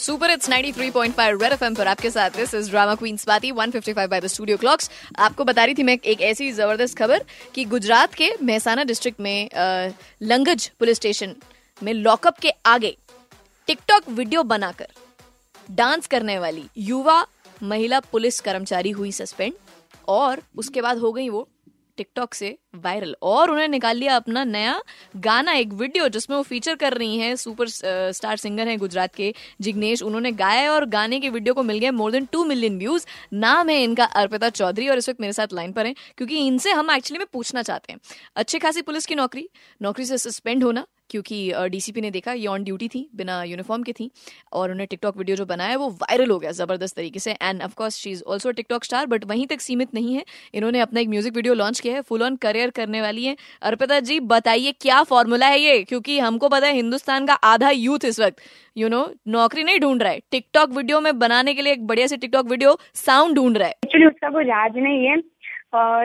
Super it's 93.5 red FM पर आपके साथ this is drama queen Swati 155 by the studio clocks आपको बता रही थी मैं एक ऐसी ज़बरदस्त खबर कि गुजरात के मेहसाना डिस्ट्रिक्ट में लंगज पुलिस स्टेशन में लॉकअप के आगे टिकटॉक वीडियो बनाकर डांस करने वाली युवा महिला पुलिस कर्मचारी हुई सस्पेंड और उसके बाद हो गई वो टिकटॉक से वायरल। और उन्होंने निकाल लिया अपना नया गाना, एक वीडियो जिसमें वो फीचर कर रही हैं सुपर स्टार सिंगर हैं गुजरात के जिग्नेश। उन्होंने गाया और गाने के वीडियो को मिल गए more than two million views नाम है इनका अर्पिता चौधरी और इस वक्त मेरे साथ लाइन पर हैं, क्योंकि इनसे हम एक्चुअली में पूछना चाहते हैं। अच्छी खासी पुलिस की नौकरी नौकरी से सस्पेंड होना, क्योंकि डीसीपी ने देखा ये ऑन ड्यूटी थी, बिना यूनिफॉर्म की थी, और उन्हें टिकटॉक वीडियो जो बनाया वो वायरल हो गया ज़बरदस्त तरीके से। And of course she is also TikTok star but वहीं तक सीमित नहीं है। इन्होंने अपना एक म्यूज़िक वीडियो लॉन्च किया है फुल ऑन करियर करने वाली है। अर्पिता जी बताइए क्या फॉर्मूला है ये? क्योंकि हमको पता है हिंदुस्तान का आधा यूथ इस वक्त यू नो नौकरी नहीं ढूंढ रहा है। टिकटॉक वीडियो में बनाने के लिए एक बढ़िया से टिकटॉक वीडियो साउंड ढूंढ रहा है। एक्चुअली उसका कोई राज नहीं है।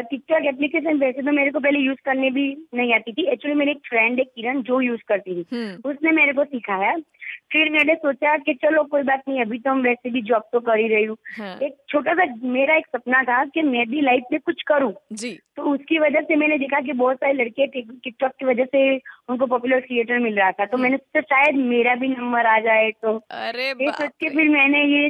टिकटॉक एप्लीकेशन वैसे तो मेरे को पहले यूज़ करने भी नहीं आती थी। एक्चुअली मेरी एक फ्रेंड है किरण जो यूज़ करती थी। हम्म। उसने मेरे को सिखाया फिर मैंने सोचा कि चलो कोई बात नहीं अभी तो हम वैसे भी जॉब तो कर ही रही हूँ। हाँ। एक छोटा सा मेरा एक सपना था कि मैं भी लाइफ में कुछ करूँ। तो उसकी वजह से मैंने देखा कि बहुत सारे लड़के टिकटॉक की वजह से उनको पॉपुलर थिएटर मिल रहा था। तो हाँ। मैंने सोचा शायद मेरा भी नंबर आ जाए तो। अरे सोच के फिर मैंने ये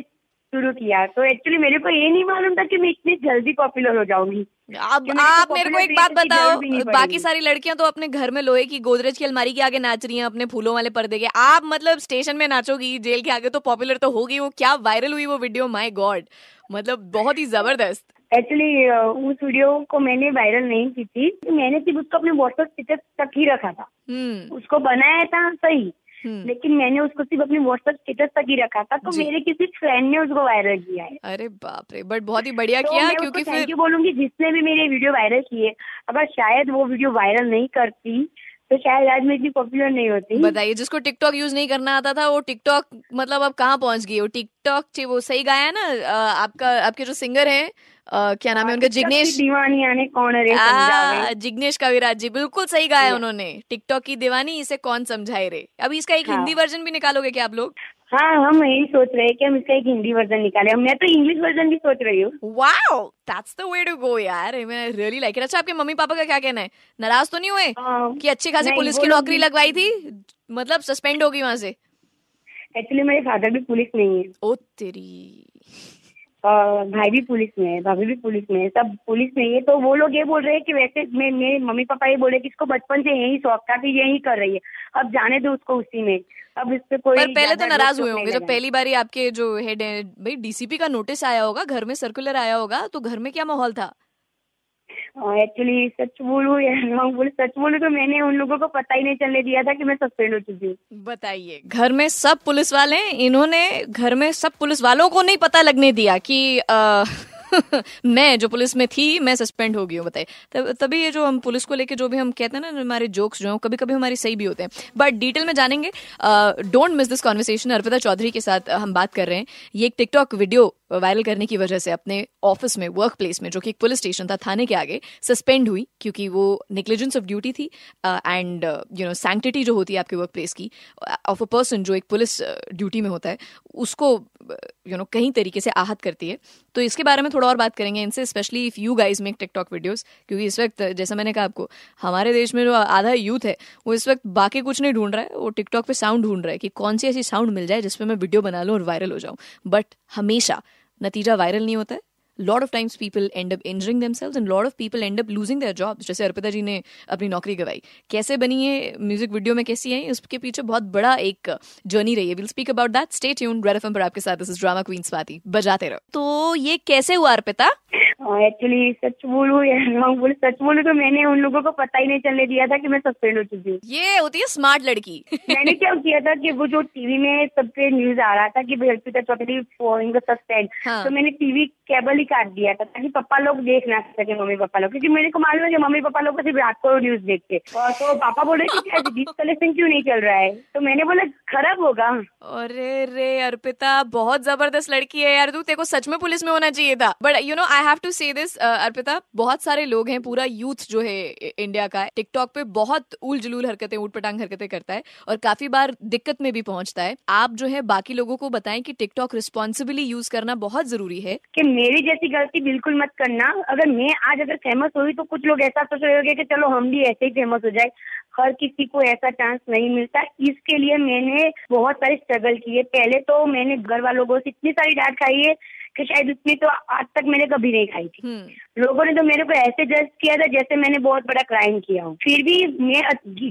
शुरू किया। तो एक्चुअली मेरे को ये नहीं मालूम था कि मैं इतनी जल्दी पॉपुलर हो जाऊँगी। अब आप मेरे को एक बात बताओ बाकी सारी लड़कियाँ तो अपने घर में लोहे की गोदरेज की अलमारी के आगे नाच रही हैं अपने फूलों वाले पर्दे के। आप मतलब स्टेशन में नाचोगी जेल के आगे तो पॉपुलर तो होगी वो। क्या वायरल हुई वो वीडियो माय गॉड मतलब बहुत ही ज़बरदस्त। एक्चुअली उस वीडियो को मैंने वायरल नहीं की थी। मैंने सिर्फ़ उसको अपने व्हाट्सएप स्टेटस तक ही रखा था। हम्म। उसको बनाया था सही। लेकिन मैंने उसको सिर्फ़ अपने व्हाट्सएप स्टेटस तक ही रखा था तो मेरे किसी फ्रेंड ने उसको वायरल किया है। अरे बाप रे बट बहुत ही बढ़िया तो किया क्योंकि फिर थैंक यू बोलूँगी जिसने भी मेरे वीडियो वायरल किए। अगर शायद वो वीडियो वायरल नहीं करती तो शायद आज मैं इतनी पॉपुलर नहीं होती। बताइए जिसको टिकटॉक यूज़ नहीं करना आता था वो टिकटॉक मतलब अब कहाँ पहुँच गई? वो टिकटॉक वो सही गाया ना? आपका आपके जो सिंगर है क्या नाम है उनका? जिग्नेश दीवानी आने कौन रे जिग्नेश कविराज जी बिल्कुल सही गाया उन्होंने। टिकटॉक की दीवानी इसे कौन समझाए रे? अभी इसका एक हाँ। हिंदी वर्जन भी निकालोगे क्या आप लोग? हाँ हम यही सोच रहे हैं कि हम इसका एक हिंदी वर्जन निकाले। मैं तो इंग्लिश वर्जन भी सोच रही हूँ। Wow that's the way to go यार। मैं रियली लाइक इट अच्छा आपके मम्मी पापा का क्या कहना है? नाराज़ तो नहीं हुए हाँ। कि अच्छी खासी पुलिस की नौकरी लगवाई थी? मतलब सस्पेंड होगी वहाँ से। एक्चुअली मेरे फादर भी पुलिस नहीं है ओ तेरी। भाई भी पुलिस में है भाभी भी पुलिस में है। सब पुलिस में है तो वो लोग ये बोल रहे हैं कि वैसे मैं मेरे मम्मी पापा ये बोल कि इसको बचपन से यही शौक था कि यही कर रही है। अब जाने दो उसको उसी में। अब इस पे कोई पर पहले तो नाराज़ हुए होंगे। जब पहली बार आपके जो हेड भाई डीसीपी का नोटिस आया होगा घर में सर्कुलर आया होगा तो घर में क्या माहौल था? एक्चुअली सच बोलू या रॉन्ग बोलू सच बोलू तो मैंने उन लोगों को पता ही नहीं चलने दिया था कि मैं सस्पेंड हो चुकी हूँ। बताइए घर में सब पुलिस वाले इन्होंने घर में सब पुलिस वालों को नहीं पता लगने दिया कि आ, मैं जो पुलिस में थी, मैं सस्पेंड हो गई हूँ, बताइए। तब, तभी ये जो हम पुलिस को लेके जो भी हम कहते हैं ना हमारे जोक्स जो कभी कभी हमारी सही भी होते हैं। बट डिटेल में जानेंगे don't miss this conversation Arpita Chaudhary के साथ हम बात कर रहे हैं। ये एक टिकटॉक वीडियो वायरल करने की वजह से अपने ऑफ़िस में वर्क प्लेस में, जो कि एक पुलिस स्टेशन था, थाने के आगे सस्पेंड हुई, क्योंकि वो निग्लिजेंस ऑफ़ ड्यूटी थी एंड यू नो सैंक्टिटी जो होती है आपके वर्क प्लेस की ऑफ़ अ पर्सन जो एक पुलिस ड्यूटी में होता है, उसको यू नो कहीं तरीके से आहत करती है। तो इसके बारे में थोड़ा और बात करेंगे इनसे specially if you guys make TikTok videos क्योंकि इस वक्त, जैसा मैंने कहा आपको, हमारे देश में जो आधा यूथ है, वो इस वक्त बाकी कुछ नहीं ढूंढ रहा है, वो टिकटॉक पर साउंड ढूंढ रहा है कि कौन सी ऐसी साउंड मिल जाए जिसपे मैं वीडियो बना लूँ और वायरल हो जाऊँ। बट हमेशा नतीजा वायरल नहीं होता है। Lot of times people end up injuring damsels and lot of people end up losing their job जैसे अर्पिता जी ने अपनी नौकरी गवाई। कैसे बनी है म्यूज़िक वीडियो में कैसी आई? उसके पीछे बहुत बड़ा एक जर्नी रही है। Will speak about that stay tune red FM पर आपके साथ this is drama queen Swati बजाते रहो। तो ये कैसे हुआ अर्पिता? एक्चुअली हाँ, सच बोलू या रॉन्ग बोलू सच बोलू तो मैंने उन लोगों को पता ही नहीं चलने दिया था कि मैं सस्पेंड हो चुकी हूँ। ये होती है स्मार्ट लड़की। मैंने क्या किया था कि वो जो टीवी में सबसे न्यूज़ आ रहा था कि अर्पिता चौधरी फॉरिंग सस्पेंड हाँ। तो मैंने टीवी केबल ही काट दिया था ताकि पापा लोग देख ना सके मम्मी पापा लोग क्योंकि मेरे को मालूम है कि मम्मी पापा लोग सिर्फ़ रात को न्यूज़ देखते। तो पापा बोल रहे कि क्या कलेक्शन क्यों नहीं चल रहा है? तो मैंने बोला खराब होगा। अरे रे अर्पिता बहुत ज़बरदस्त लड़की है यार तू तेरे को सच में पुलिस में होना चाहिए था। But you know I have to to say this Arpita बहुत सारे लोग हैं, पूरा यूथ जो है इंडिया का टिकटॉक पे बहुत उल जुलूल हरकतें ऊट पटांग हरकतें करता है और काफ़ी बार दिक्कत में भी पहुँचता है। आप जो है, बाकी लोगों को बताएँ कि टिकटॉक रिस्पॉन्सिबली यूज़ करना बहुत ज़रूरी है। कि मेरी जैसी गलती बिल्कुल मत करना। अगर मैं आज अगर फ़ेमस हुई तो कुछ लोग ऐसा सोच रहे कि चलो हम भी ऐसे ही फ़ेमस हो जाए। हर किसी को ऐसा चांस नहीं मिलता। इसके लिए मैंने बहुत सारी स्ट्रगल की है पहले तो मैंने घर वालों को इतनी सारी डांट खाई है कि शायद उसने तो आज तक मैंने कभी नहीं खाई थी। हम्म। लोगों ने तो मेरे को ऐसे जज किया था जैसे मैंने बहुत बड़ा क्राइम किया हूँ। फिर भी मैं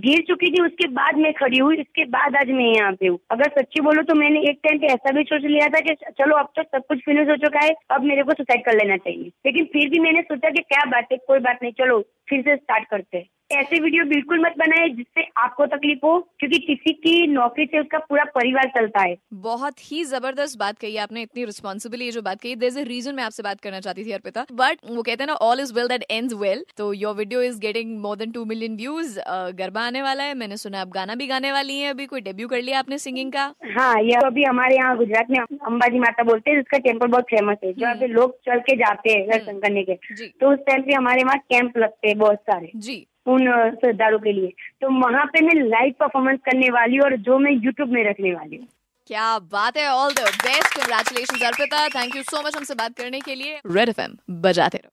गिर चुकी थी उसके बाद मैं खड़ी हुई इसके बाद आज मैं यहाँ पे हूँ। अगर सच्ची बोलो तो मैंने एक टाइम पे ऐसा भी सोच लिया था कि चलो अब तो सब कुछ फिनिश हो चुका है अब मेरे को सुसाइड कर लेना चाहिए। लेकिन फिर भी मैंने सोचा कि क्या बात है कोई बात नहीं चलो फिर से स्टार्ट करते हैं। ऐसे वीडियो बिल्कुल मत बनाए जिससे आपको तकलीफ़ हो क्योंकि किसी की नौकरी से उसका पूरा परिवार चलता है। बहुत ही ज़बरदस्त बात कही आपने इतनी रिस्पॉन्सिबली जो बात कही देर ए रीजन मैं आपसे बात करना चाहती थी अर्पिता। बट वो कहते हैं ना all is well that end well तो your video is getting more than two million views garba आने वाला है मैंने सुना आप गाना भी गाने वाली है अभी कोई डेब्यू कर लिया आपने सिंगिंग का? हाँ ये अभी हमारे यहाँ गुजरात में अंबाजी माता बोलते हैं जिसका टेंपल बहुत फ़ेमस है पे हम्म। लोग चल के जाते हैं दर्शन हम्म। करने के। तो उस टाइम पे हमारे वहाँ कैंप लगते हैं। बहुत सारे। जी। उन श्रद्धालुओं के लिए। तो वहाँ पे मैं लाइव परफॉर्मेंस करने वाली हूँ और जो मैं यूट्यूब में रखने वाली हूँ। क्या बात है। All the best congratulation Arpita. Thank you so much हमसे बात करने के लिए। रेड एफएम बजाते रहो।